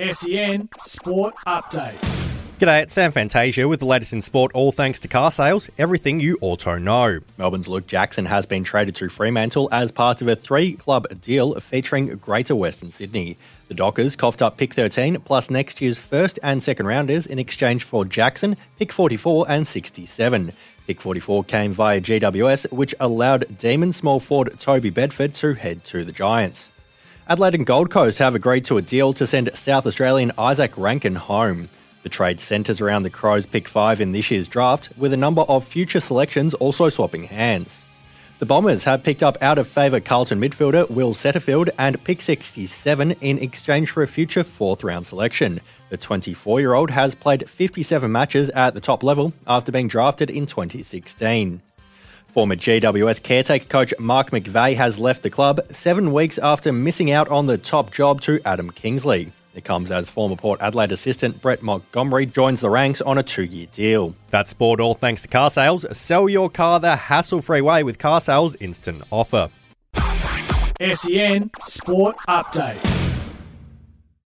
SEN Sport Update. G'day, it's Sam Fantasia with the latest in sport, all thanks to car sales, everything you auto know. Melbourne's Luke Jackson has been traded to Fremantle as part of a three club deal featuring Greater Western Sydney. The Dockers coughed up pick 13 plus next year's first and second rounders in exchange for Jackson, pick 44 and 67. Pick 44 came via GWS, which allowed Demon small forward Toby Bedford to head to the Giants. Adelaide and Gold Coast have agreed to a deal to send South Australian Izak Rankine home. The trade centres around the Crows pick 5 in this year's draft, with a number of future selections also swapping hands. The Bombers have picked up out of favour Carlton midfielder Will Setterfield and pick 67 in exchange for a future fourth round selection. The 24 year old has played 57 matches at the top level after being drafted in 2016. Former GWS caretaker coach Mark McVeigh has left the club seven weeks after missing out on the top job to Adam Kingsley. It comes as former Port Adelaide assistant Brett Montgomery joins the ranks on a two year deal. That's sport all thanks to car sales. Sell your car the hassle free way with car sales instant offer. SEN Sport Update.